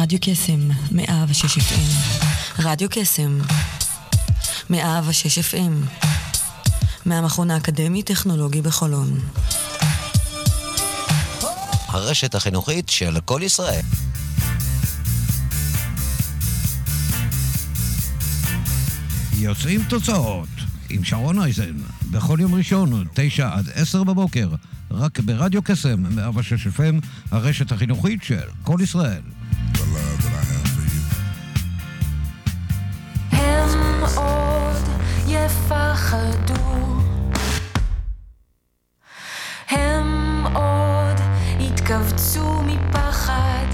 רדיו קסם, מאה ושש FM. רדיו קסם, מאה ושש FM. מהמכון האקדמי-טכנולוגי בחולון. הרשת החינוכית של כל ישראל. יוצאים תוצאות עם שרון אייזן, בכל יום ראשון, תשע עד עשר בבוקר, רק ברדיו קסם, 106 FM, הרשת החינוכית של כל ישראל. יפחדו הם עוד יתכווצו מפחד.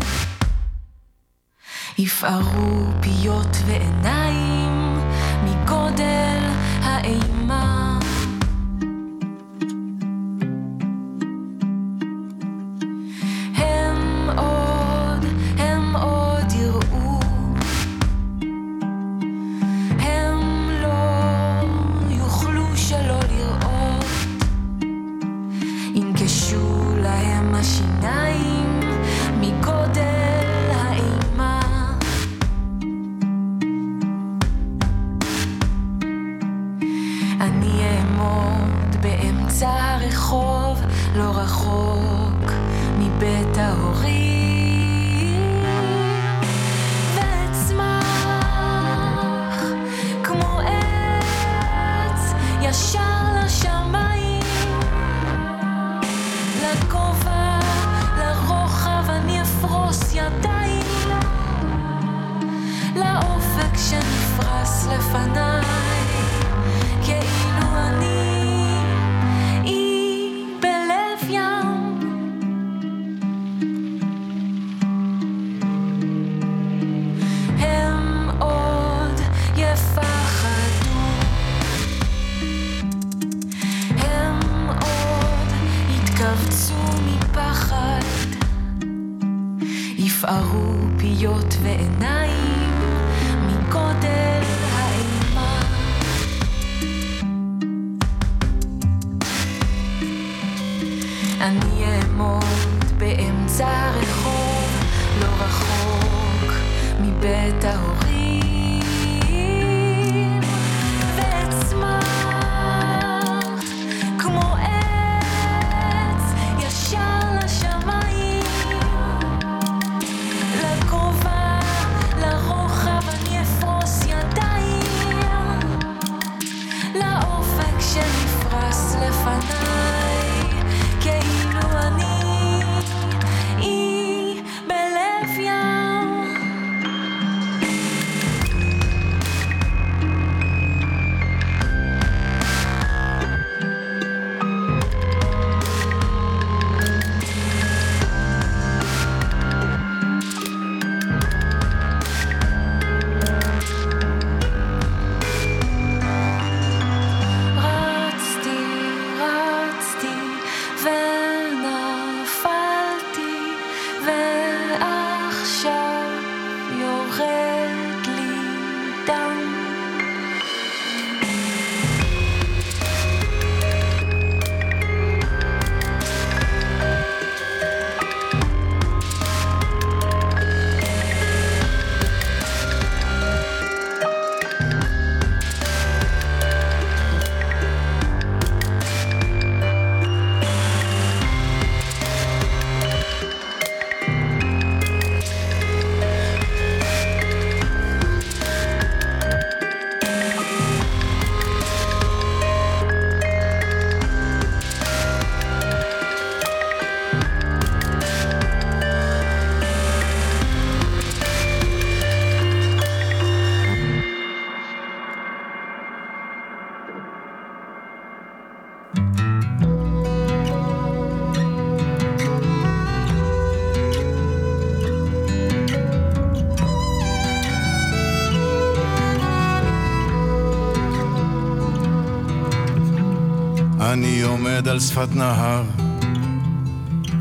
יפערו פיות ועיניים מגודל האימה עומד על שפת נהר,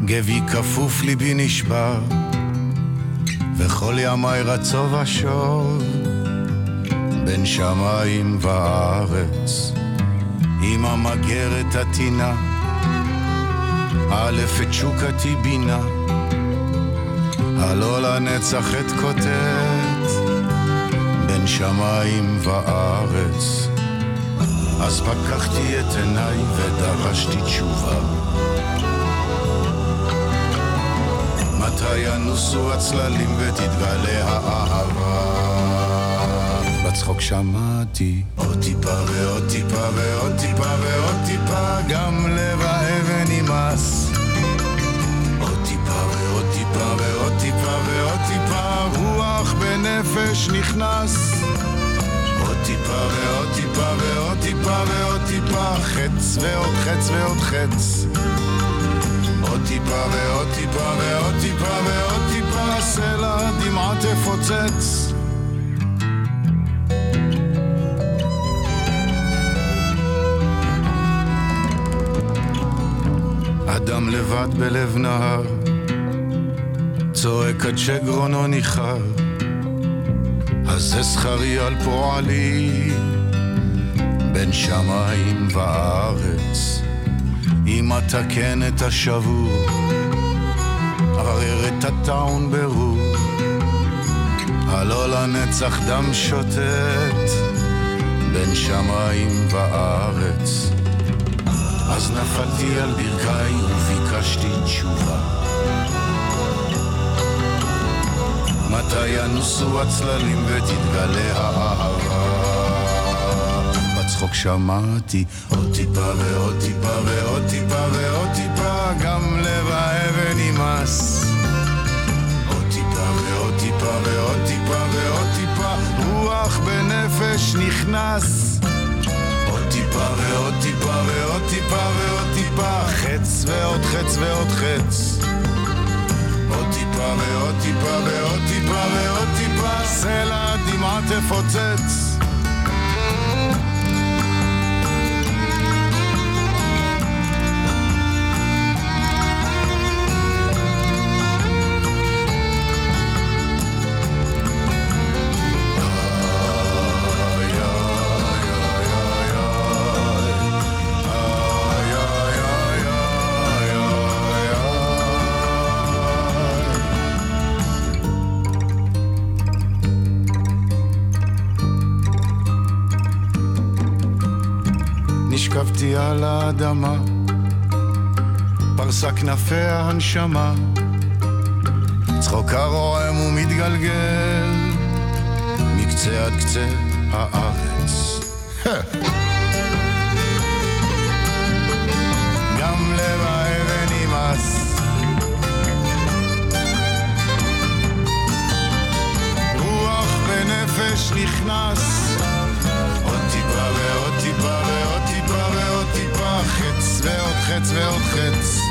גבי כפוף ליבי נשבר, וכל ימי רצו ושוב, בין שמיים וארץ, עם המגרת עטינה, א' את שוקתי בינה, הלא לנצח את כותת בין שמיים וארץ. אז פקחתי את עיניי ודרשתי תשובה. מתי ינוסו הצללים ותתגלה האהבה? בצחוק שמעתי עוד טיפה ועוד טיפה ועוד טיפה ועוד טיפה גם לב האבן נמאס עוד טיפה ועוד טיפה ועוד טיפה ועוד טיפה רוח בנפש נכנס טיפה ועוד טיפה ועוד טיפה ועוד טיפה חץ ועוד חץ ועוד חץ. עוד טיפה ועוד טיפה ועוד טיפה ועוד טיפה סלע דמעה תפוצץ אדם לבד בלב נהר צועק עד שגרונו ניחר אז זה שכרי על פועלי בין שמיים וארץ. אם אתקן את השבור ערער את הטעון ברור. הלא לנצח דם שוטט בין שמיים וארץ. אז נפלתי על ברכיי וביקשתי תשובה. מתי ינוסו הצללים ותתגלה האהבה? בצחוק שמעתי עוד טיפה ועוד טיפה ועוד טיפה ועוד טיפה גם לב האבן נמאס. עוד טיפה ועוד טיפה ועוד טיפה ועוד טיפה רוח בנפש נכנס. טיפה ועוד טיפה ועוד טיפה ועוד טיפה חץ ועוד חץ ועוד חץ עוד טיפה ועוד טיפה ועוד טיפה ועוד טיפה. סלע דמעה תפוצץ פרסה כנפי הנשמה, צחוק הרועם ומתגלגל, מקצה עד קצה הארץ. גם לב האבן נמאס. רוח ונפש נכנס, עוד טיפה ועוד טיפה ועוד טיפה ועוד טיפה חץ ועוד חץ ועוד חץ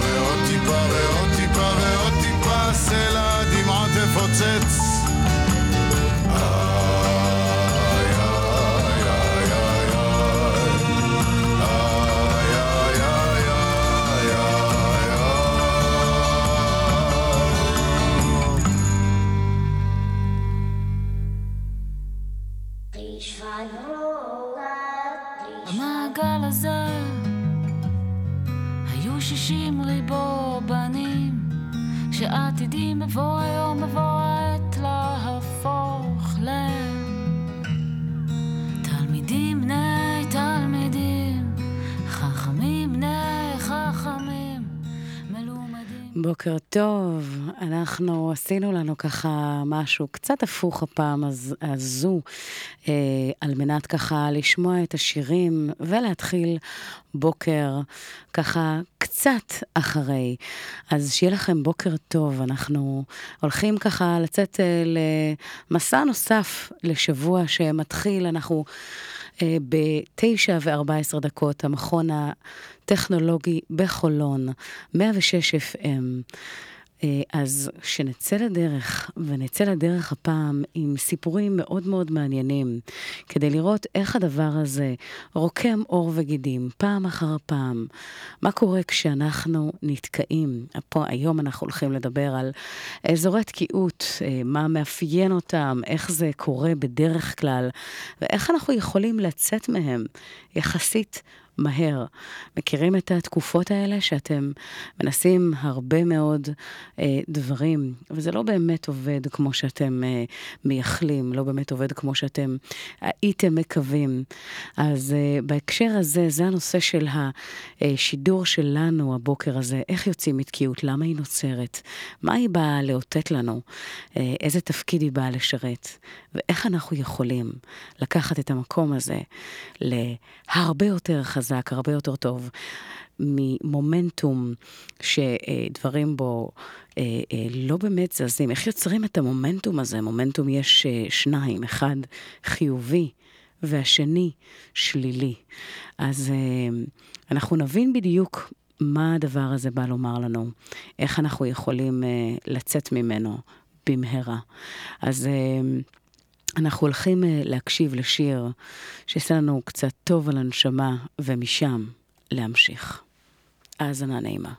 ועוד טיפה ועוד טיפה ועוד טיפה סלע דמעה תפוצץ בוקר טוב, אנחנו עשינו לנו ככה משהו קצת הפוך הפעם הז- הזו, אה, על מנת ככה לשמוע את השירים ולהתחיל בוקר ככה קצת אחרי. אז שיהיה לכם בוקר טוב, אנחנו הולכים ככה לצאת אה, למסע נוסף לשבוע שמתחיל, אנחנו... אה, בתשע וארבע עשרה דקות, המכון הטכנולוגי בחולון, 106 FM. אה, אז שנצא לדרך, ונצא לדרך הפעם עם סיפורים מאוד מאוד מעניינים, כדי לראות איך הדבר הזה רוקם עור וגידים, פעם אחר פעם. מה קורה כשאנחנו נתקעים? פה, היום אנחנו הולכים לדבר על אזורי תקיעות, אה, מה מאפיין אותם, איך זה קורה בדרך כלל, ואיך אנחנו יכולים לצאת מהם יחסית מהר. מכירים את התקופות האלה שאתם מנסים הרבה מאוד אה, דברים, וזה לא באמת עובד כמו שאתם אה, מייחלים, לא באמת עובד כמו שאתם הייתם מקווים. אז אה, בהקשר הזה, זה הנושא של השידור שלנו הבוקר הזה, איך יוצאים מתקיעות, למה היא נוצרת, מה היא באה לאותת לנו, אה, איזה תפקיד היא באה לשרת, ואיך אנחנו יכולים לקחת את המקום הזה להרבה יותר חזק, הרבה יותר טוב. ממומנטום שדברים בו אה, אה, לא באמת זזים. איך יוצרים את המומנטום הזה? מומנטום יש אה, שניים, אחד חיובי והשני שלילי. אז אנחנו נבין בדיוק מה הדבר הזה בא לומר לנו, איך אנחנו יכולים לצאת ממנו במהרה. אז אנחנו הולכים להקשיב לשיר שיעשה לנו קצת טוב על הנשמה, ומשם להמשיך. האזנה נעימה.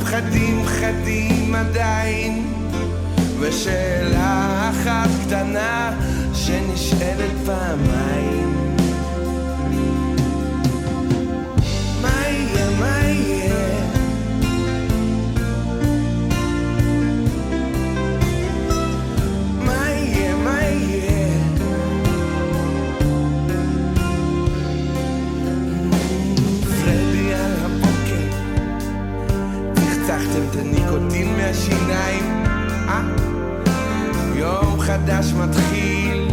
הפחדים חדים עדיין, ושאלה אחת קטנה שנשאלת פעמיים. ניקוטין מהשיניים. אה? יום חדש מתחיל,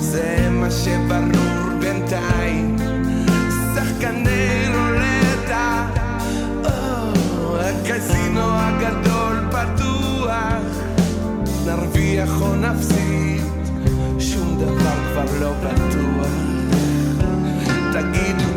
זה מה שברור בינתיים. שחקני רולטה, או, הקזינו הגדול פתוח. נרוויח או נפסיד, שום דבר כבר לא בטוח. תגידו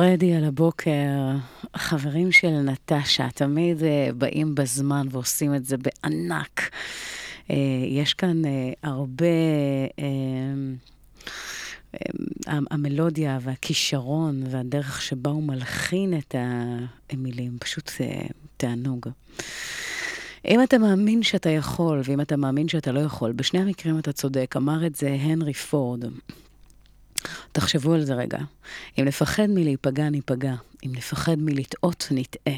פרדי על הבוקר, חברים של נטשה, תמיד uh, באים בזמן ועושים את זה בענק. Uh, יש כאן uh, הרבה... המלודיה והכישרון והדרך שבה הוא מלחין את המילים, פשוט תענוג. אם אתה מאמין שאתה יכול, ואם אתה מאמין שאתה לא יכול, בשני המקרים אתה צודק. אמר את זה הנרי פורד. תחשבו על זה רגע. אם נפחד מלהיפגע, ניפגע. אם נפחד מלטעות, נטעה.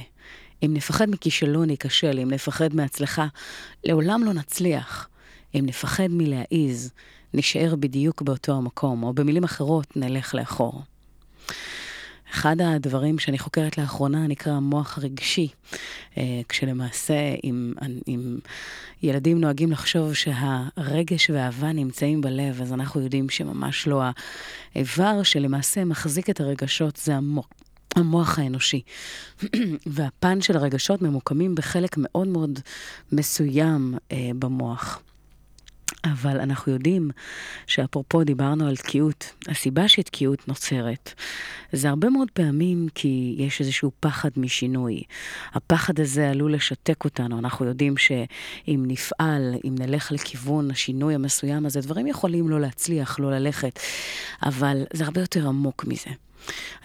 אם נפחד מכישלון, ניכשל. אם נפחד מהצלחה, לעולם לא נצליח. אם נפחד מלהעיז, נשאר בדיוק באותו המקום, או במילים אחרות, נלך לאחור. אחד הדברים שאני חוקרת לאחרונה נקרא המוח הרגשי, אה, כשלמעשה אם, אם ילדים נוהגים לחשוב שהרגש והאהבה נמצאים בלב, אז אנחנו יודעים שממש לא האיבר שלמעשה מחזיק את הרגשות זה המוח. המוח האנושי. והפן של הרגשות ממוקמים בחלק מאוד מאוד מסוים אה, במוח. אבל אנחנו יודעים שאפרופו דיברנו על תקיעות, הסיבה שתקיעות נוצרת זה הרבה מאוד פעמים כי יש איזשהו פחד משינוי. הפחד הזה עלול לשתק אותנו. אנחנו יודעים שאם נפעל, אם נלך לכיוון השינוי המסוים הזה, דברים יכולים לא להצליח, לא ללכת, אבל זה הרבה יותר עמוק מזה.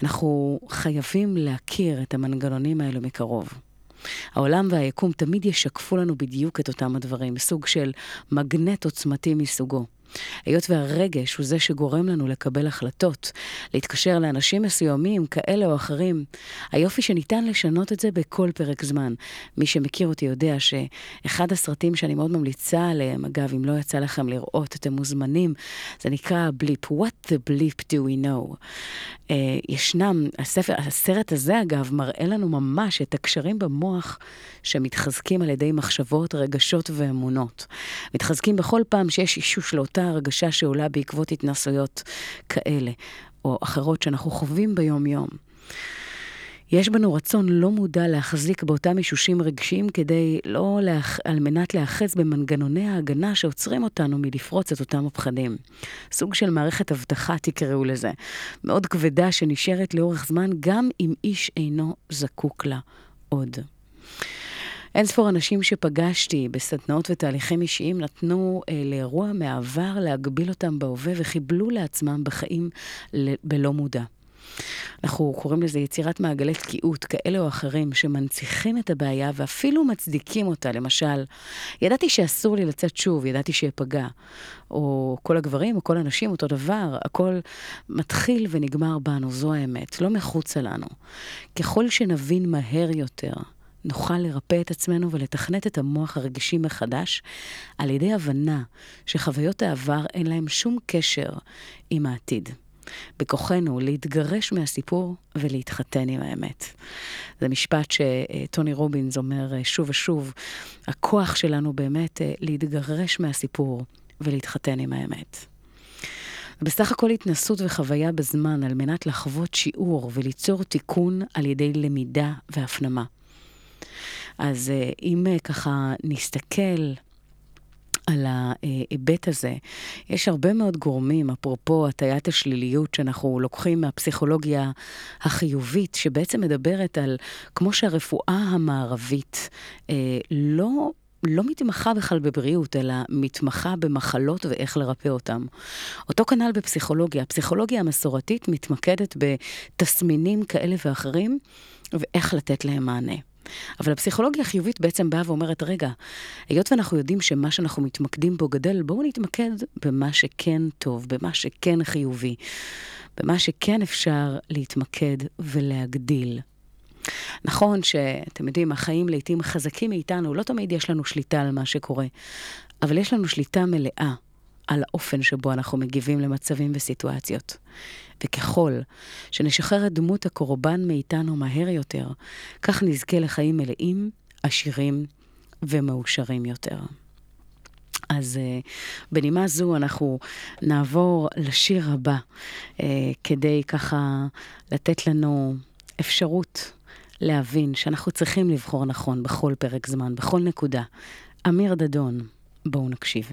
אנחנו חייבים להכיר את המנגנונים האלו מקרוב. העולם והיקום תמיד ישקפו לנו בדיוק את אותם הדברים, סוג של מגנט עוצמתי מסוגו. היות והרגש הוא זה שגורם לנו לקבל החלטות, להתקשר לאנשים מסוימים, כאלה או אחרים, היופי שניתן לשנות את זה בכל פרק זמן. מי שמכיר אותי יודע שאחד הסרטים שאני מאוד ממליצה עליהם, אגב, אם לא יצא לכם לראות, אתם מוזמנים, זה נקרא בליפ, What the bleep do we know? Uh, ישנם, הספר, הסרט הזה אגב מראה לנו ממש את הקשרים במוח שמתחזקים על ידי מחשבות, רגשות ואמונות. מתחזקים בכל פעם שיש אישוש לאותה הרגשה שעולה בעקבות התנסויות כאלה או אחרות שאנחנו חווים ביום-יום. יש בנו רצון לא מודע להחזיק באותם אישושים רגשיים כדי לא, להח... על מנת להאחז במנגנוני ההגנה שעוצרים אותנו מלפרוץ את אותם הפחדים. סוג של מערכת אבטחה תקראו לזה. מאוד כבדה שנשארת לאורך זמן גם אם איש אינו זקוק לה עוד. אין ספור אנשים שפגשתי בסדנאות ותהליכים אישיים נתנו אה, לאירוע מהעבר להגביל אותם בהווה וחיבלו לעצמם בחיים בלא מודע. אנחנו קוראים לזה יצירת מעגלי תקיעות כאלה או אחרים שמנציחים את הבעיה ואפילו מצדיקים אותה. למשל, ידעתי שאסור לי לצאת שוב, ידעתי שאפגע. או כל הגברים או כל הנשים אותו דבר, הכל מתחיל ונגמר בנו, זו האמת, לא מחוצה לנו. ככל שנבין מהר יותר נוכל לרפא את עצמנו ולתכנת את המוח הרגשי מחדש על ידי הבנה שחוויות העבר אין להם שום קשר עם העתיד. בכוחנו להתגרש מהסיפור ולהתחתן עם האמת. זה משפט שטוני רובינס אומר שוב ושוב, הכוח שלנו באמת אה, להתגרש מהסיפור ולהתחתן עם האמת. בסך הכל התנסות וחוויה בזמן על מנת לחוות שיעור וליצור תיקון על ידי למידה והפנמה. אז אה, אם אה, ככה נסתכל על ההיבט הזה. יש הרבה מאוד גורמים, אפרופו הטיית השליליות שאנחנו לוקחים מהפסיכולוגיה החיובית, שבעצם מדברת על כמו שהרפואה המערבית אה, לא... לא מתמחה בכלל בבריאות, אלא מתמחה במחלות ואיך לרפא אותן. אותו כנ"ל בפסיכולוגיה. הפסיכולוגיה המסורתית מתמקדת בתסמינים כאלה ואחרים, ואיך לתת להם מענה. אבל הפסיכולוגיה החיובית בעצם באה ואומרת, רגע, היות ואנחנו יודעים שמה שאנחנו מתמקדים בו גדל, בואו נתמקד במה שכן טוב, במה שכן חיובי, במה שכן אפשר להתמקד ולהגדיל. נכון שאתם יודעים, החיים לעיתים חזקים מאיתנו, לא תמיד יש לנו שליטה על מה שקורה, אבל יש לנו שליטה מלאה על האופן שבו אנחנו מגיבים למצבים וסיטואציות. וככל שנשחרר את דמות הקורבן מאיתנו מהר יותר, כך נזכה לחיים מלאים, עשירים ומאושרים יותר. אז uh, בנימה זו אנחנו נעבור לשיר הבא, uh, כדי ככה לתת לנו אפשרות להבין שאנחנו צריכים לבחור נכון בכל פרק זמן, בכל נקודה. אמיר דדון, בואו נקשיב.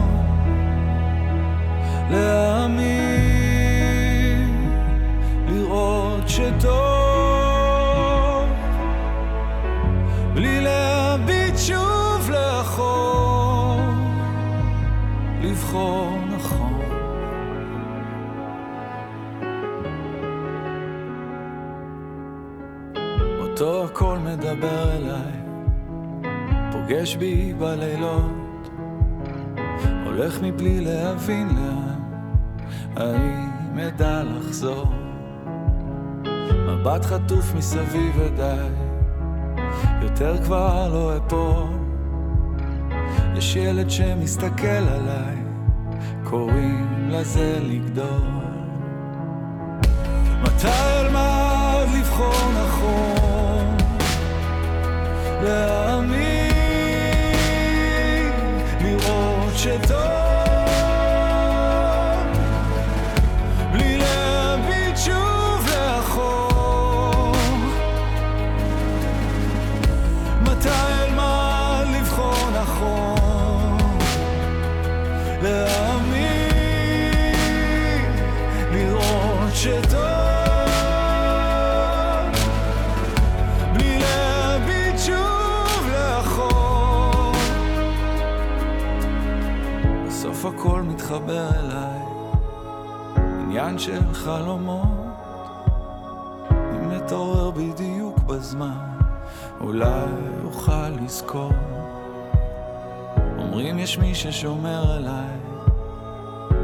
להאמין, לראות שטוב, בלי להביט שוב לאחור, לבחור נכון. אותו הכל מדבר אליי פוגש בי בלילות, הולך מבלי להבין לאן, האם אדע לחזור? מבט חטוף מסביב ודי, יותר כבר לא אפול. יש ילד שמסתכל עליי, קוראים לזה לגדול. מתי אלמד לבחור נכון? להאמין שטוב הכל מתחבר אליי, עניין של חלומות. אם מתעורר בדיוק בזמן, אולי אוכל לזכור. אומרים יש מי ששומר עליי,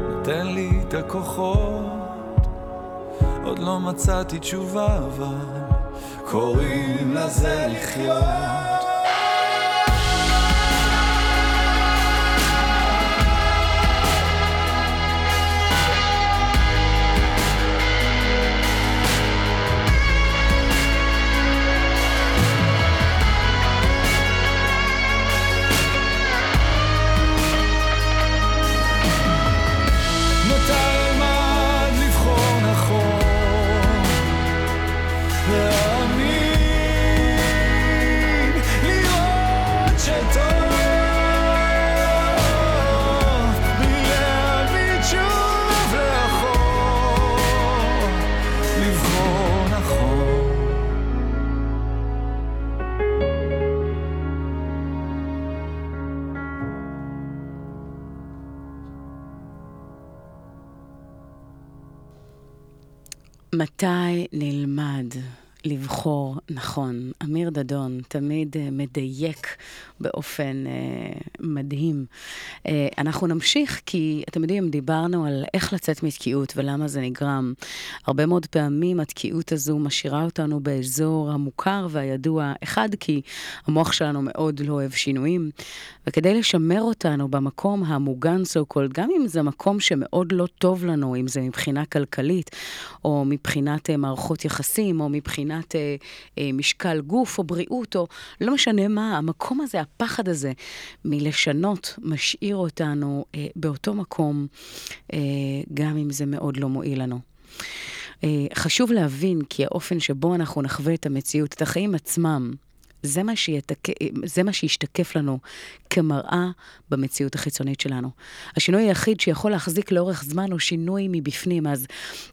נותן לי את הכוחות. עוד לא מצאתי תשובה, אבל קוראים לזה לחיות. God. לבחור נכון? אמיר דדון תמיד uh, מדייק באופן uh, מדהים. Uh, אנחנו נמשיך כי, אתם יודעים, דיברנו על איך לצאת מתקיעות ולמה זה נגרם. הרבה מאוד פעמים התקיעות הזו משאירה אותנו באזור המוכר והידוע, אחד, כי המוח שלנו מאוד לא אוהב שינויים, וכדי לשמר אותנו במקום המוגן סו קולד, גם אם זה מקום שמאוד לא טוב לנו, אם זה מבחינה כלכלית, או מבחינת uh, מערכות יחסים, או מבחינת uh, uh, משקל גוף, או בריאות, או לא משנה מה, המקום הזה, הפחד הזה מלשנות, משאיר אותנו uh, באותו מקום, uh, גם אם זה מאוד לא מועיל לנו. Uh, חשוב להבין כי האופן שבו אנחנו נחווה את המציאות, את החיים עצמם, זה מה, שיתק... זה מה שישתקף לנו כמראה במציאות החיצונית שלנו. השינוי היחיד שיכול להחזיק לאורך זמן הוא שינוי מבפנים. אז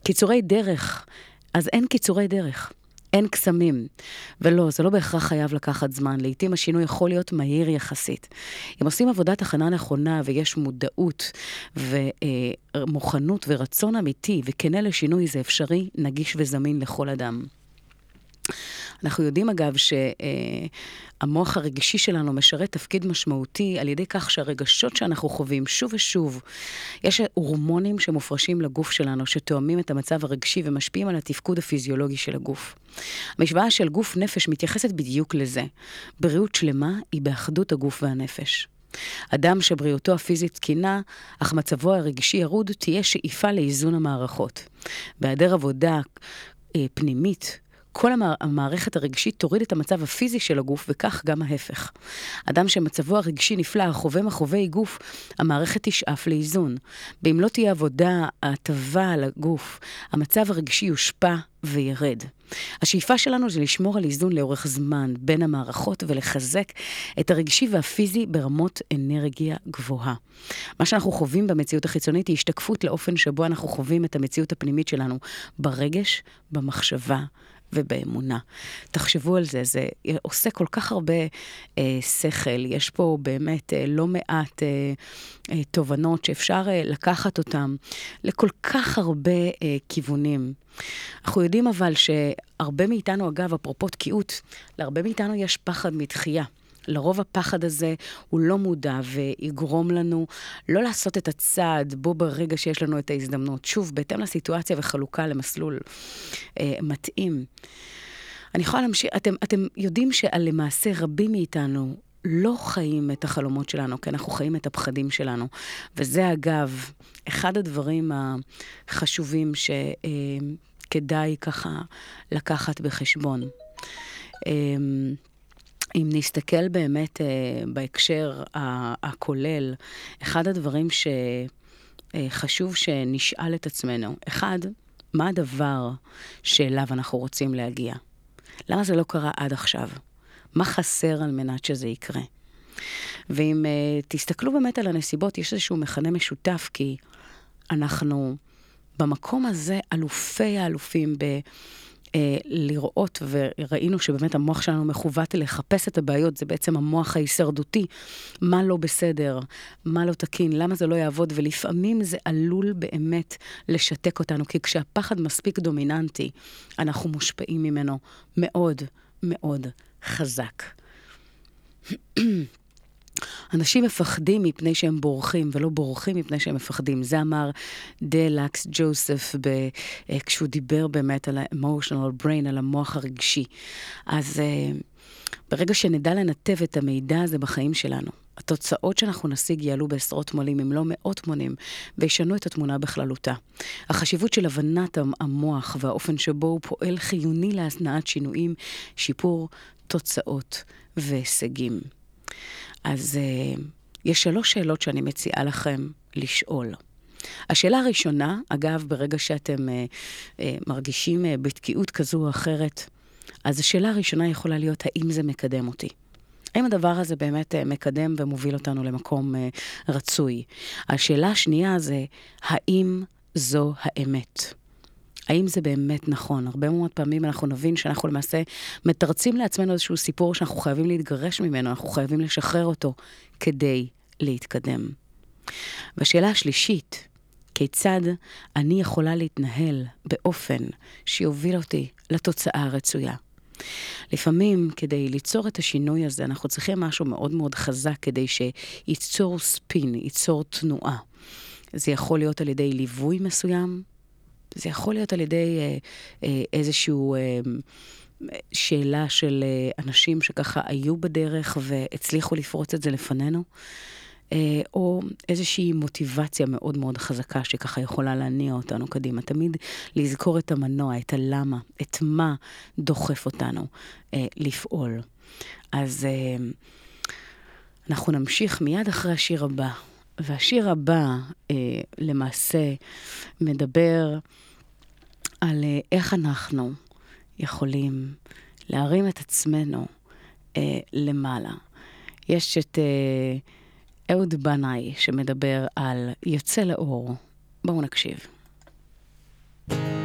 קיצורי דרך, אז אין קיצורי דרך. אין קסמים. ולא, זה לא בהכרח חייב לקחת זמן. לעתים השינוי יכול להיות מהיר יחסית. אם עושים עבודת הכנה נכונה ויש מודעות ומוכנות ורצון אמיתי וכנה לשינוי, זה אפשרי, נגיש וזמין לכל אדם. אנחנו יודעים אגב שהמוח הרגשי שלנו משרת תפקיד משמעותי על ידי כך שהרגשות שאנחנו חווים שוב ושוב, יש הורמונים שמופרשים לגוף שלנו שתואמים את המצב הרגשי ומשפיעים על התפקוד הפיזיולוגי של הגוף. המשוואה של גוף נפש מתייחסת בדיוק לזה. בריאות שלמה היא באחדות הגוף והנפש. אדם שבריאותו הפיזית תקינה, אך מצבו הרגשי ירוד, תהיה שאיפה לאיזון המערכות. בהיעדר עבודה אה, פנימית, כל המערכת הרגשית תוריד את המצב הפיזי של הגוף, וכך גם ההפך. אדם שמצבו הרגשי נפלא, החווה מחווה גוף, המערכת תשאף לאיזון. ואם לא תהיה עבודה, הטבה על הגוף, המצב הרגשי יושפע וירד. השאיפה שלנו זה לשמור על איזון לאורך זמן בין המערכות ולחזק את הרגשי והפיזי ברמות אנרגיה גבוהה. מה שאנחנו חווים במציאות החיצונית היא השתקפות לאופן שבו אנחנו חווים את המציאות הפנימית שלנו, ברגש, במחשבה ובאמונה. תחשבו על זה, זה עושה כל כך הרבה אה, שכל. יש פה באמת אה, לא מעט אה, אה, תובנות שאפשר אה, לקחת אותן לכל כך הרבה אה, כיוונים. אנחנו יודעים אבל שהרבה מאיתנו, אגב, אפרופו תקיעות, להרבה מאיתנו יש פחד מתחייה. לרוב הפחד הזה הוא לא מודע ויגרום לנו לא לעשות את הצעד בו ברגע שיש לנו את ההזדמנות. שוב, בהתאם לסיטואציה וחלוקה למסלול אה, מתאים. אני יכולה להמשיך, אתם, אתם יודעים שלמעשה רבים מאיתנו לא חיים את החלומות שלנו, כי אנחנו חיים את הפחדים שלנו. וזה אגב, אחד הדברים החשובים שכדאי ככה לקחת בחשבון. אם נסתכל באמת אה, בהקשר הכולל, אחד הדברים שחשוב אה, שנשאל את עצמנו, אחד, מה הדבר שאליו אנחנו רוצים להגיע? למה זה לא קרה עד עכשיו? מה חסר על מנת שזה יקרה? ואם uh, תסתכלו באמת על הנסיבות, יש איזשהו מכנה משותף, כי אנחנו במקום הזה אלופי האלופים ב... אה, לראות, וראינו שבאמת המוח שלנו מכוות לחפש את הבעיות, זה בעצם המוח ההישרדותי. מה לא בסדר, מה לא תקין, למה זה לא יעבוד, ולפעמים זה עלול באמת לשתק אותנו, כי כשהפחד מספיק דומיננטי, אנחנו מושפעים ממנו מאוד מאוד חזק. אנשים מפחדים מפני שהם בורחים, ולא בורחים מפני שהם מפחדים. זה אמר דלקס ג'וסף ב, uh, כשהוא דיבר באמת על ה-emotional brain, על המוח הרגשי. אז uh, ברגע שנדע לנתב את המידע הזה בחיים שלנו, התוצאות שאנחנו נשיג יעלו בעשרות מונים, אם לא מאות מונים, וישנו את התמונה בכללותה. החשיבות של הבנת המוח והאופן שבו הוא פועל חיוני להנעת שינויים, שיפור תוצאות והישגים. אז uh, יש שלוש שאלות שאני מציעה לכם לשאול. השאלה הראשונה, אגב, ברגע שאתם uh, uh, מרגישים uh, בתקיעות כזו או אחרת, אז השאלה הראשונה יכולה להיות, האם זה מקדם אותי? האם הדבר הזה באמת uh, מקדם ומוביל אותנו למקום uh, רצוי? השאלה השנייה זה, האם זו האמת? האם זה באמת נכון? הרבה מאוד פעמים אנחנו נבין שאנחנו למעשה מתרצים לעצמנו איזשהו סיפור שאנחנו חייבים להתגרש ממנו, אנחנו חייבים לשחרר אותו כדי להתקדם. והשאלה השלישית, כיצד אני יכולה להתנהל באופן שיוביל אותי לתוצאה הרצויה? לפעמים, כדי ליצור את השינוי הזה, אנחנו צריכים משהו מאוד מאוד חזק כדי שייצור ספין, ייצור תנועה. זה יכול להיות על ידי ליווי מסוים, זה יכול להיות על ידי אה, אה, איזשהו... אה, שאלה של אה, אנשים שככה היו בדרך והצליחו לפרוץ את זה לפנינו, אה, או איזושהי מוטיבציה מאוד מאוד חזקה שככה יכולה להניע אותנו קדימה. תמיד לזכור את המנוע, את הלמה, את מה דוחף אותנו אה, לפעול. אז אנחנו נמשיך מיד אחרי השיר הבא. והשיר הבא למעשה מדבר על אה, איך אנחנו יכולים להרים את עצמנו אה, למעלה. יש את אה, אהוד בנאי שמדבר על יוצא לאור. בואו נקשיב. thank you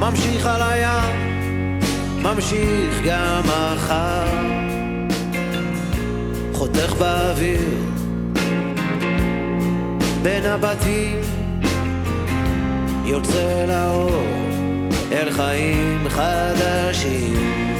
ממשיך על הים ממשיך גם מחר. חותך באוויר בין הבתים יוצא לאור אל חיים חדשים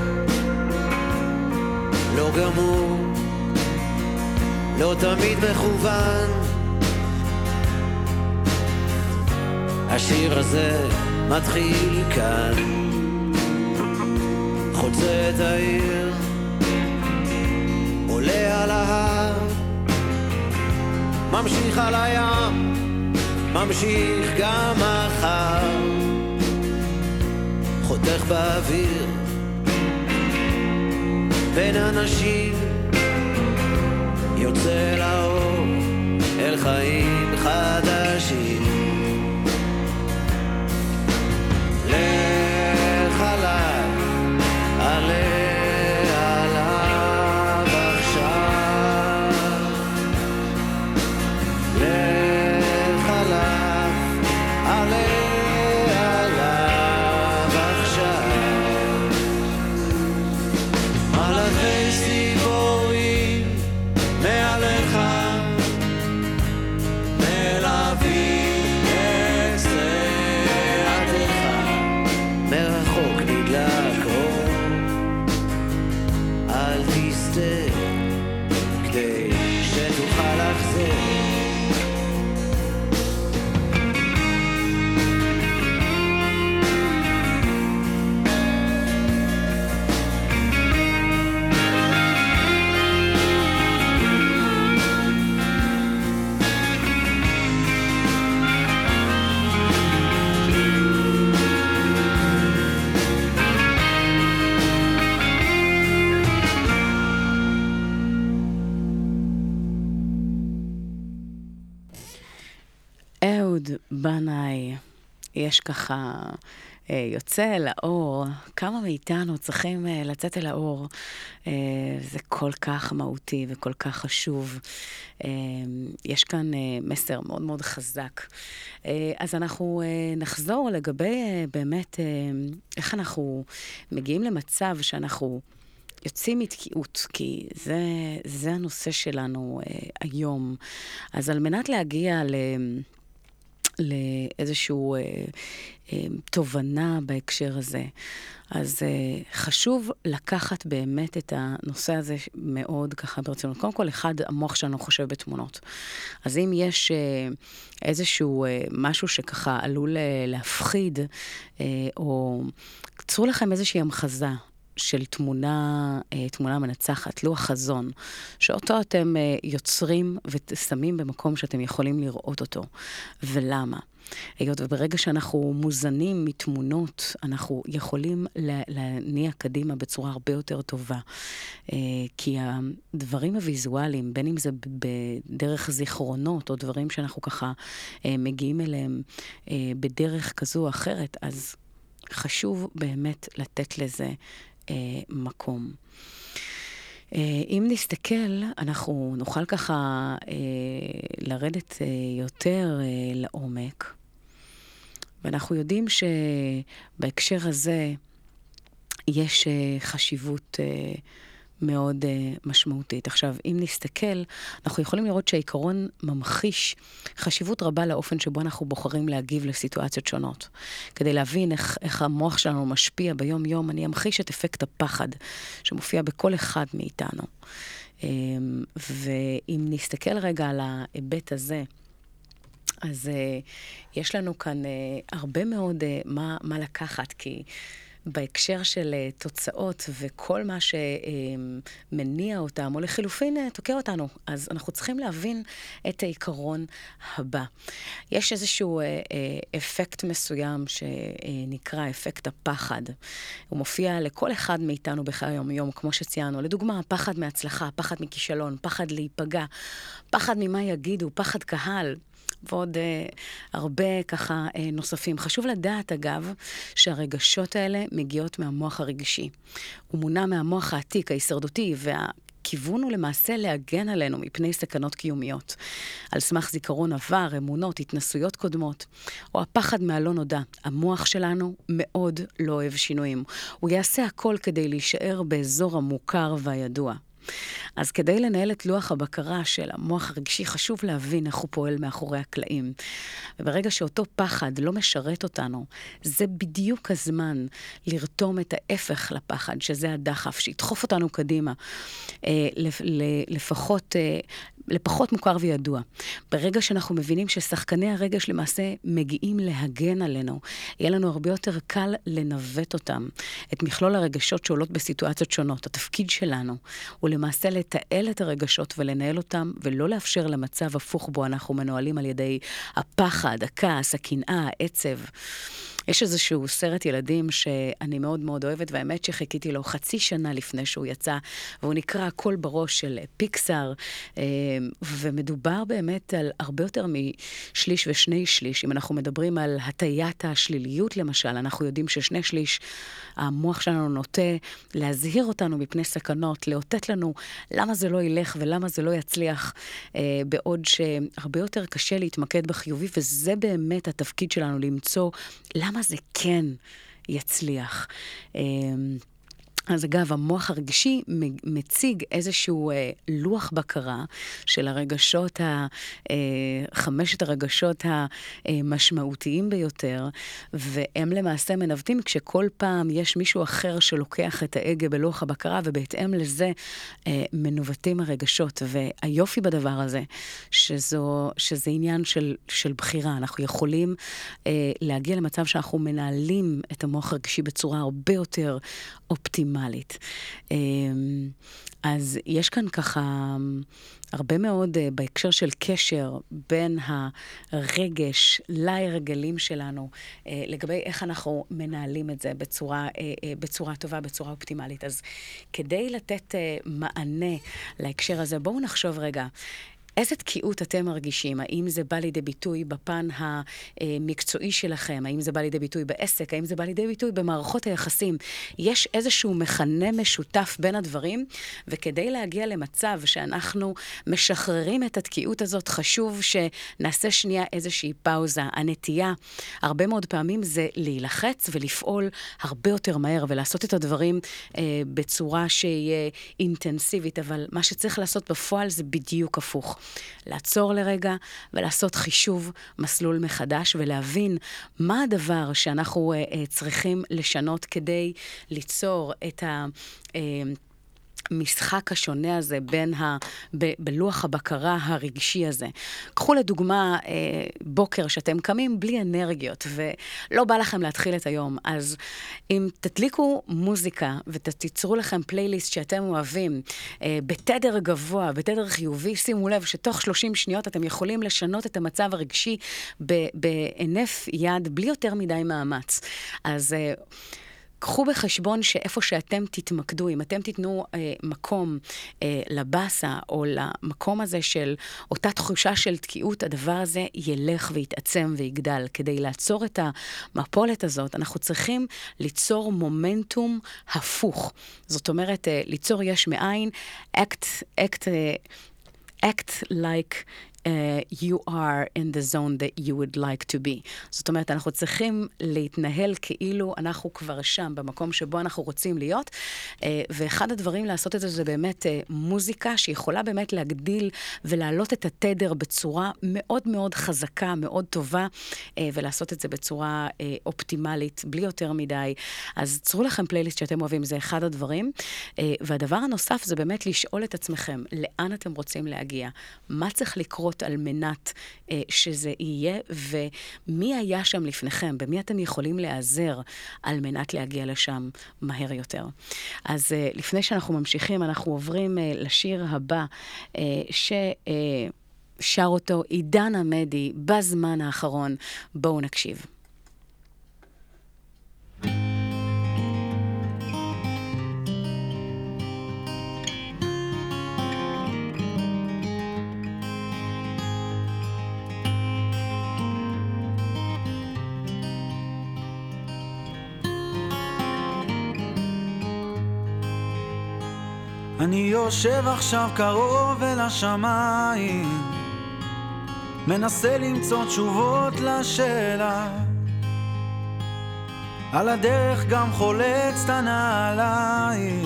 לא גמור, לא תמיד מכוון. השיר הזה מתחיל כאן חוצה את העיר עולה על ההר ממשיך על הים, ממשיך גם מחר, חותך באוויר בין אנשים, יוצא לאור אל חיים חדשים. לך בנאי, יש ככה, אה, יוצא אל האור, כמה מאיתנו צריכים אה, לצאת אל האור. אה, זה כל כך מהותי וכל כך חשוב. יש כאן מסר מאוד מאוד חזק. אז אנחנו נחזור לגבי באמת איך אנחנו מגיעים למצב שאנחנו... יוצאים מתקיעות, כי זה, זה הנושא שלנו אה, היום. אז על מנת להגיע ל... לאיזושהי אה, אה, תובנה בהקשר הזה. אז אה, חשוב לקחת באמת את הנושא הזה מאוד ככה ברצינות. קודם כל, אחד, המוח שלנו חושב בתמונות. אז אם יש אה, איזשהו אה, משהו שככה עלול אה, להפחיד, אה, או... צרו לכם איזושהי המחזה של תמונה, אה, תמונה מנצחת, לוח חזון, שאותו אתם אה, יוצרים ושמים במקום שאתם יכולים לראות אותו. ולמה? היות וברגע שאנחנו מוזנים מתמונות, אנחנו יכולים להניע קדימה בצורה הרבה יותר טובה. אה, כי הדברים הוויזואליים, בין אם זה בדרך זיכרונות, או דברים שאנחנו ככה מגיעים אליהם בדרך כזו או אחרת, אז חשוב באמת לתת לזה מקום. אם נסתכל, אנחנו נוכל ככה לרדת יותר לעומק. ואנחנו יודעים שבהקשר הזה יש חשיבות מאוד uh, משמעותית. עכשיו, אם נסתכל, אנחנו יכולים לראות שהעיקרון ממחיש חשיבות רבה לאופן שבו אנחנו בוחרים להגיב לסיטואציות שונות. כדי להבין איך, איך המוח שלנו משפיע ביום-יום, אני אמחיש את אפקט הפחד שמופיע בכל אחד מאיתנו. Um, ואם נסתכל רגע על ההיבט הזה, אז uh, יש לנו כאן uh, הרבה מאוד uh, מה, מה לקחת, כי בהקשר של uh, תוצאות וכל מה שמניע אותם, או לחילופין uh, תוקע אותנו. אז אנחנו צריכים להבין את העיקרון הבא. יש איזשהו uh, אפקט מסוים שנקרא אפקט הפחד. הוא מופיע לכל אחד מאיתנו בחיי היום-יום, כמו שציינו. לדוגמה, פחד מהצלחה, פחד מכישלון, פחד להיפגע, פחד ממה יגידו, פחד קהל. ועוד אה, הרבה ככה אה, נוספים. חשוב לדעת, אגב, שהרגשות האלה מגיעות מהמוח הרגשי. הוא מונע מהמוח העתיק, ההישרדותי, וה... הכיוון הוא למעשה להגן עלינו מפני סכנות קיומיות. על סמך זיכרון עבר, אמונות, התנסויות קודמות, או הפחד מהלא נודע. המוח שלנו מאוד לא אוהב שינויים. הוא יעשה הכל כדי להישאר באזור המוכר והידוע. אז כדי לנהל את לוח הבקרה של המוח הרגשי, חשוב להבין איך הוא פועל מאחורי הקלעים. וברגע שאותו פחד לא משרת אותנו, זה בדיוק הזמן לרתום את ההפך לפחד, שזה הדחף, שידחוף אותנו קדימה. אה, לפחות אה, לפחות מוכר וידוע. ברגע שאנחנו מבינים ששחקני הרגש למעשה מגיעים להגן עלינו, יהיה לנו הרבה יותר קל לנווט אותם, את מכלול הרגשות שעולות בסיטואציות שונות. התפקיד שלנו הוא למעשה לתעל את הרגשות ולנהל אותם, ולא לאפשר למצב הפוך בו אנחנו מנוהלים על ידי הפחד, הכעס, הקנאה, העצב. יש איזשהו סרט ילדים שאני מאוד מאוד אוהבת, והאמת שחיכיתי לו חצי שנה לפני שהוא יצא, והוא נקרא הכל בראש של פיקסאר, אה, ומדובר באמת על הרבה יותר משליש ושני שליש. אם אנחנו מדברים על הטיית השליליות למשל, אנחנו יודעים ששני שליש, המוח שלנו נוטה להזהיר אותנו מפני סכנות, לאותת לנו למה זה לא ילך ולמה זה לא יצליח, אה, בעוד שהרבה יותר קשה להתמקד בחיובי, וזה באמת התפקיד שלנו, למצוא למה זה כן יצליח. אז אגב, המוח הרגשי מציג איזשהו אה, לוח בקרה של הרגשות, ה, אה, חמשת הרגשות המשמעותיים ביותר, והם למעשה מנווטים כשכל פעם יש מישהו אחר שלוקח את ההגה בלוח הבקרה, ובהתאם לזה אה, מנווטים הרגשות. והיופי בדבר הזה, שזו, שזה עניין של, של בחירה. אנחנו יכולים אה, להגיע למצב שאנחנו מנהלים את המוח הרגשי בצורה הרבה יותר אופטימלית. אופטימלית. אמ, אז יש כאן ככה הרבה מאוד אה, בהקשר של קשר בין הרגש להרגלים שלנו, אה, לגבי איך אנחנו מנהלים את זה בצורה, אה, בצורה טובה, בצורה אופטימלית. אז כדי לתת מענה להקשר הזה, בואו נחשוב רגע, איזה תקיעות אתם מרגישים? האם זה בא לידי ביטוי בפן המקצועי שלכם? האם זה בא לידי ביטוי בעסק? האם זה בא לידי ביטוי במערכות היחסים? יש איזשהו מכנה משותף בין הדברים, וכדי להגיע למצב שאנחנו משחררים את התקיעות הזאת, חשוב שנעשה שנייה איזושהי פאוזה. הנטייה, הרבה מאוד פעמים זה להילחץ ולפעול הרבה יותר מהר ולעשות את הדברים אה, בצורה שהיא אינטנסיבית, אבל מה שצריך לעשות בפועל זה בדיוק הפוך. לעצור לרגע ולעשות חישוב מסלול מחדש ולהבין מה הדבר שאנחנו uh, uh, צריכים לשנות כדי ליצור את ה... המשחק השונה הזה בין ה... ב, בלוח הבקרה הרגשי הזה. קחו לדוגמה אה, בוקר שאתם קמים בלי אנרגיות ולא בא לכם להתחיל את היום, אז אם תדליקו מוזיקה ותיצרו לכם פלייליסט שאתם אוהבים אה, בתדר גבוה, בתדר חיובי, שימו לב שתוך 30 שניות אתם יכולים לשנות את המצב הרגשי בהינף יד בלי יותר מדי מאמץ. אז... אה, קחו בחשבון שאיפה שאתם תתמקדו, אם אתם תיתנו אה, מקום אה, לבאסה או למקום הזה של אותה תחושה של תקיעות, הדבר הזה ילך ויתעצם ויגדל. כדי לעצור את המפולת הזאת, אנחנו צריכים ליצור מומנטום הפוך. זאת אומרת, אה, ליצור יש מאין, act, act, uh, act like uh, you are in the zone that you would like to be. זאת אומרת, אנחנו צריכים להתנהל כאילו אנחנו כבר שם, במקום שבו אנחנו רוצים להיות, uh, ואחד הדברים לעשות את זה זה באמת uh, מוזיקה שיכולה באמת להגדיל ולהעלות את התדר בצורה מאוד מאוד חזקה, מאוד טובה, uh, ולעשות את זה בצורה uh, אופטימלית, בלי יותר מדי. אז צרו לכם פלייליסט שאתם אוהבים, זה אחד הדברים. Uh, והדבר הנוסף זה באמת לשאול את עצמכם, לאן אתם רוצים להגיע? מה צריך לקרות? לקרות על מנת אה, שזה יהיה, ומי היה שם לפניכם, במי אתם יכולים להיעזר על מנת להגיע לשם מהר יותר. אז אה, לפני שאנחנו ממשיכים, אנחנו עוברים אה, לשיר הבא, אה, ש... אה, שר אותו עידן עמדי בזמן האחרון. בואו נקשיב. אני יושב עכשיו קרוב אל השמיים, מנסה למצוא תשובות לשאלה. על הדרך גם חולץ את הנעליים,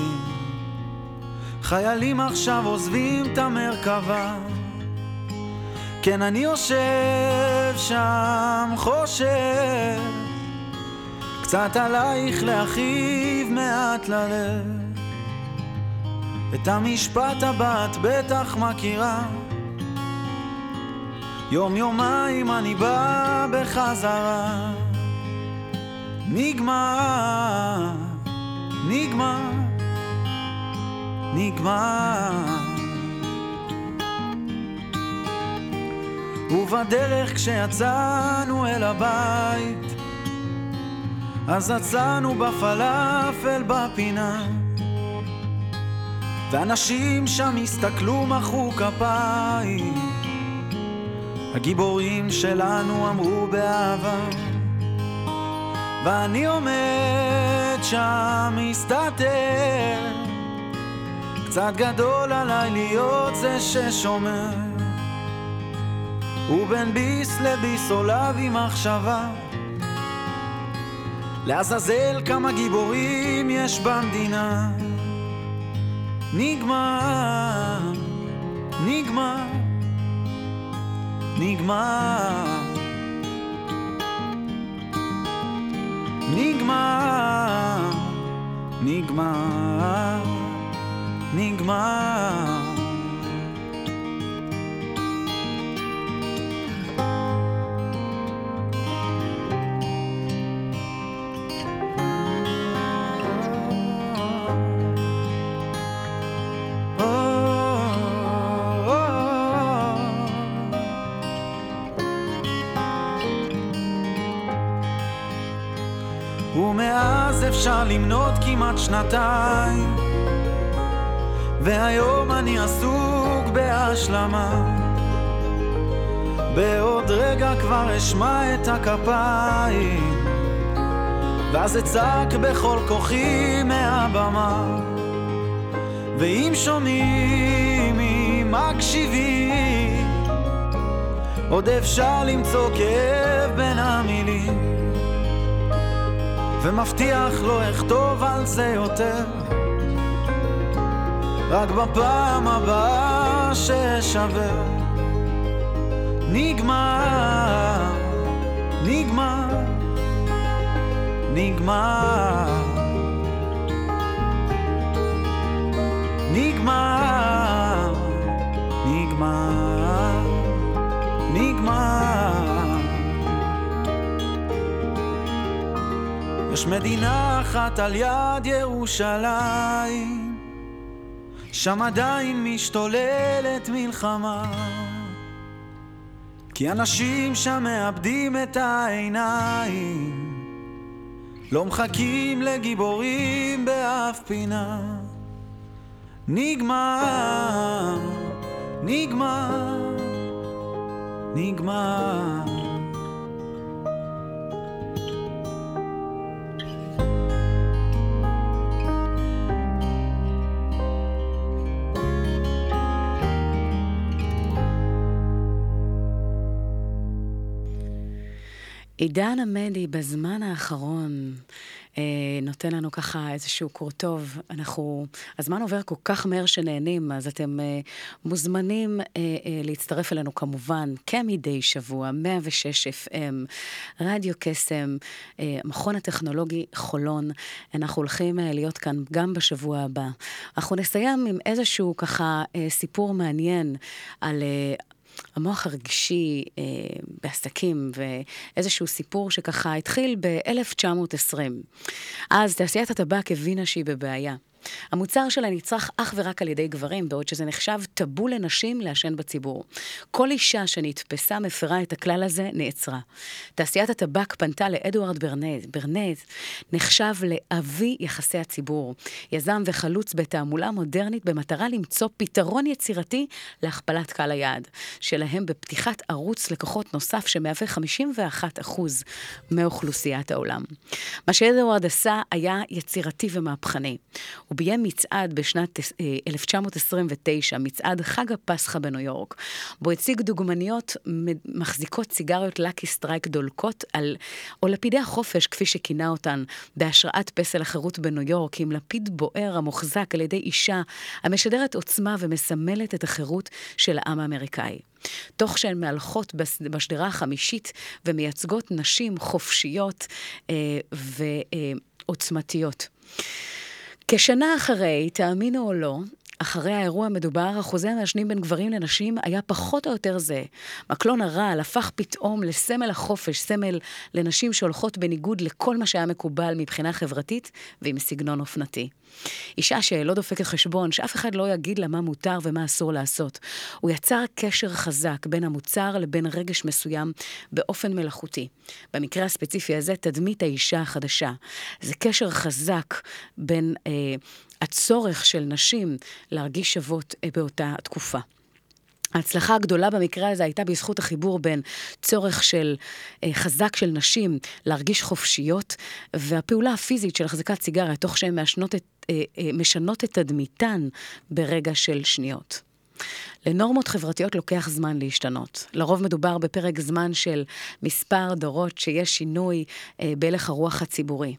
חיילים עכשיו עוזבים את המרכבה. כן, אני יושב שם, חושב, קצת עלייך להכאיב מעט ללב. את המשפט הבא את בטח מכירה. יום יומיים אני בא בחזרה. נגמר, נגמר, נגמר. ובדרך כשיצאנו אל הבית אז עצרנו בפלאפל בפינה ואנשים שם הסתכלו, מחאו כפיים. הגיבורים שלנו אמרו באהבה, ואני עומד שם מסתתר. קצת גדול עליי להיות זה ששומר. ובין ביס לביס עולה בי מחשבה. לעזאזל כמה גיבורים יש במדינה. נגמר, נגמר, נגמר, נגמר, נגמר, נגמר. אפשר למנות כמעט שנתיים. והיום אני עסוק בהשלמה. בעוד רגע כבר אשמע את הכפיים. ואז אצעק בכל כוחי מהבמה. ואם שומעים, אם מקשיבים עוד אפשר למצוא כאב בין המילים ומבטיח לא אכתוב על זה יותר. רק בפעם הבאה ששווה נגמר, נגמר, נגמר. נגמר, יש מדינה אחת על יד ירושלים, שם עדיין משתוללת מלחמה. כי אנשים שם מאבדים את העיניים, לא מחכים לגיבורים באף פינה. נגמר, נגמר, נגמר. עידן עמדי בזמן האחרון אה, נותן לנו ככה איזשהו קורטוב. אנחנו, הזמן עובר כל כך מהר שנהנים, אז אתם אה, מוזמנים אה, אה, להצטרף אלינו כמובן, כמדי שבוע, 106 FM, רדיו קסם, אה, מכון הטכנולוגי חולון. אנחנו הולכים אה, להיות כאן גם בשבוע הבא. אנחנו נסיים עם איזשהו ככה אה, סיפור מעניין על... אה, המוח הרגשי אה, בעסקים, ואיזשהו סיפור שככה התחיל ב-1920. אז תעשיית הטבק הבינה שהיא בבעיה. המוצר שלה נצרך אך ורק על ידי גברים, בעוד שזה נחשב טאבו לנשים לעשן בציבור. כל אישה שנתפסה מפרה את הכלל הזה, נעצרה. תעשיית הטבק פנתה לאדוארד ברנז. ברנז נחשב לאבי יחסי הציבור. יזם וחלוץ בתעמולה מודרנית במטרה למצוא פתרון יצירתי להכפלת קהל היעד שלהם בפתיחת ערוץ לקוחות נוסף שמהווה 51% מאוכלוסיית העולם. מה שאדוארד עשה היה יצירתי ומהפכני. הוא ביים מצעד בשנת 1929, אה, מצעד חג הפסחא בניו יורק, בו הציג דוגמניות מחזיקות סיגריות Lucky Strike דולקות על, או לפידי החופש, כפי שכינה אותן, בהשראת פסל החירות בניו יורק, עם לפיד בוער המוחזק על ידי אישה המשדרת עוצמה ומסמלת את החירות של העם האמריקאי. תוך שהן מהלכות בשדרה החמישית ומייצגות נשים חופשיות אה, ועוצמתיות. כשנה אחרי, תאמינו או לא, אחרי האירוע המדובר, אחוזי המעשנים בין גברים לנשים היה פחות או יותר זה. מקלון הרעל הפך פתאום לסמל החופש, סמל לנשים שהולכות בניגוד לכל מה שהיה מקובל מבחינה חברתית ועם סגנון אופנתי. אישה שלא דופקת חשבון, שאף אחד לא יגיד לה מה מותר ומה אסור לעשות. הוא יצר קשר חזק בין המוצר לבין רגש מסוים באופן מלאכותי. במקרה הספציפי הזה, תדמית האישה החדשה. זה קשר חזק בין אה, הצורך של נשים להרגיש שוות אה, באותה תקופה. ההצלחה הגדולה במקרה הזה הייתה בזכות החיבור בין צורך של אה, חזק של נשים להרגיש חופשיות, והפעולה הפיזית של החזקת סיגריה, תוך שהן אה, אה, משנות את תדמיתן ברגע של שניות. לנורמות חברתיות לוקח זמן להשתנות. לרוב מדובר בפרק זמן של מספר דורות שיש שינוי אה, בהלך הרוח הציבורי.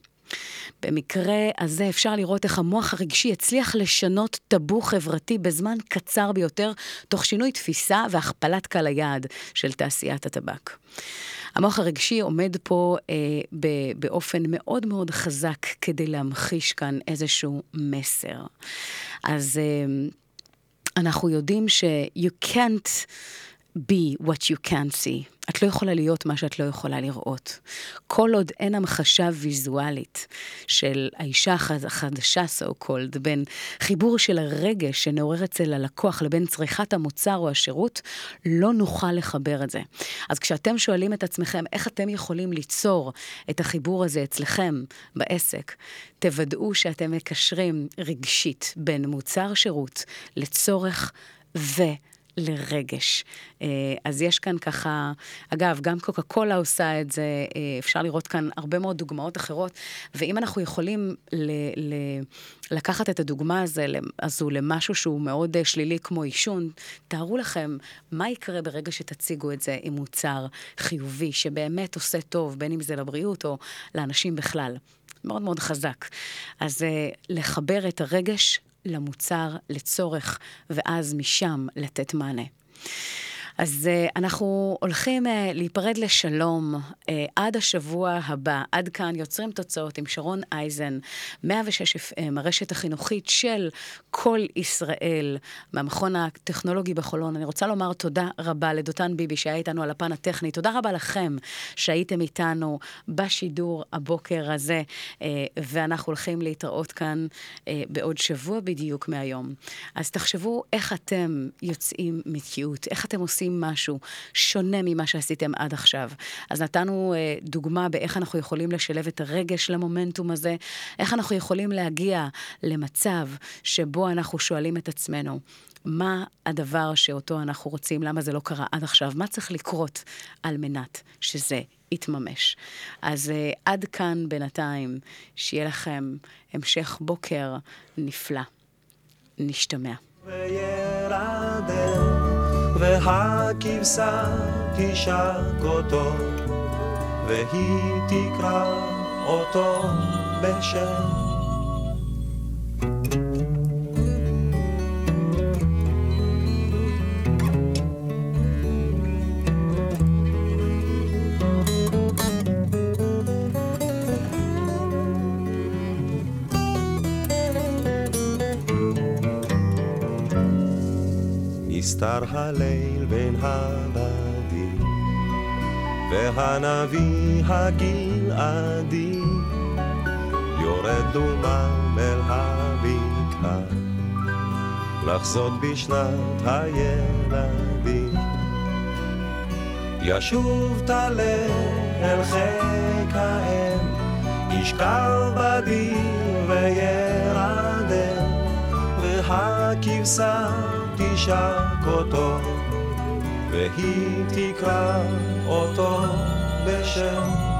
במקרה הזה אפשר לראות איך המוח הרגשי הצליח לשנות טאבו חברתי בזמן קצר ביותר, תוך שינוי תפיסה והכפלת קהל היעד של תעשיית הטבק. המוח הרגשי עומד פה אה, באופן מאוד מאוד חזק כדי להמחיש כאן איזשהו מסר. אז אה, אנחנו יודעים ש-you can't be what you can't see. את לא יכולה להיות מה שאת לא יכולה לראות. כל עוד אין המחשה ויזואלית של האישה החדשה, so called, בין חיבור של הרגש שנעורר אצל הלקוח לבין צריכת המוצר או השירות, לא נוכל לחבר את זה. אז כשאתם שואלים את עצמכם איך אתם יכולים ליצור את החיבור הזה אצלכם בעסק, תוודאו שאתם מקשרים רגשית בין מוצר שירות לצורך ו... לרגש. אה, אז יש כאן ככה, אגב, גם קוקה קולה עושה את זה, אה, אפשר לראות כאן הרבה מאוד דוגמאות אחרות, ואם אנחנו יכולים ל- ל- לקחת את הדוגמה הזה, הזו למשהו שהוא מאוד אה, שלילי כמו עישון, תארו לכם מה יקרה ברגע שתציגו את זה עם מוצר חיובי, שבאמת עושה טוב, בין אם זה לבריאות או לאנשים בכלל. מאוד מאוד חזק. אז לחבר את הרגש למוצר, לצורך, ואז משם לתת מענה. אז uh, אנחנו הולכים uh, להיפרד לשלום uh, עד השבוע הבא. עד כאן יוצרים תוצאות עם שרון אייזן, 106 FM, הרשת החינוכית של כל ישראל, מהמכון הטכנולוגי בחולון. אני רוצה לומר תודה רבה לדותן ביבי שהיה איתנו על הפן הטכני. תודה רבה לכם שהייתם איתנו בשידור הבוקר הזה, uh, ואנחנו הולכים להתראות כאן uh, בעוד שבוע בדיוק מהיום. אז תחשבו איך אתם יוצאים מתקיעות, איך אתם עושים... עושים משהו שונה ממה שעשיתם עד עכשיו. אז נתנו אה, דוגמה באיך אנחנו יכולים לשלב את הרגש למומנטום הזה, איך אנחנו יכולים להגיע למצב שבו אנחנו שואלים את עצמנו, מה הדבר שאותו אנחנו רוצים, למה זה לא קרה עד עכשיו, מה צריך לקרות על מנת שזה יתממש. אז uh, עד כאן בינתיים, שיהיה לכם המשך בוקר נפלא. נשתמע. והכבשה תשק אותו, והיא תקרא אותו בשם. נסתר הליל בין הבדים, והנביא הגלעדי יורד דומם אל הבקעה, לחזות בשנת הילדים. ישוב טלה אל חיק האם, ישכב בדיר וירדם, והכבשה תשק אותו, והיא תקרא אותו בשם.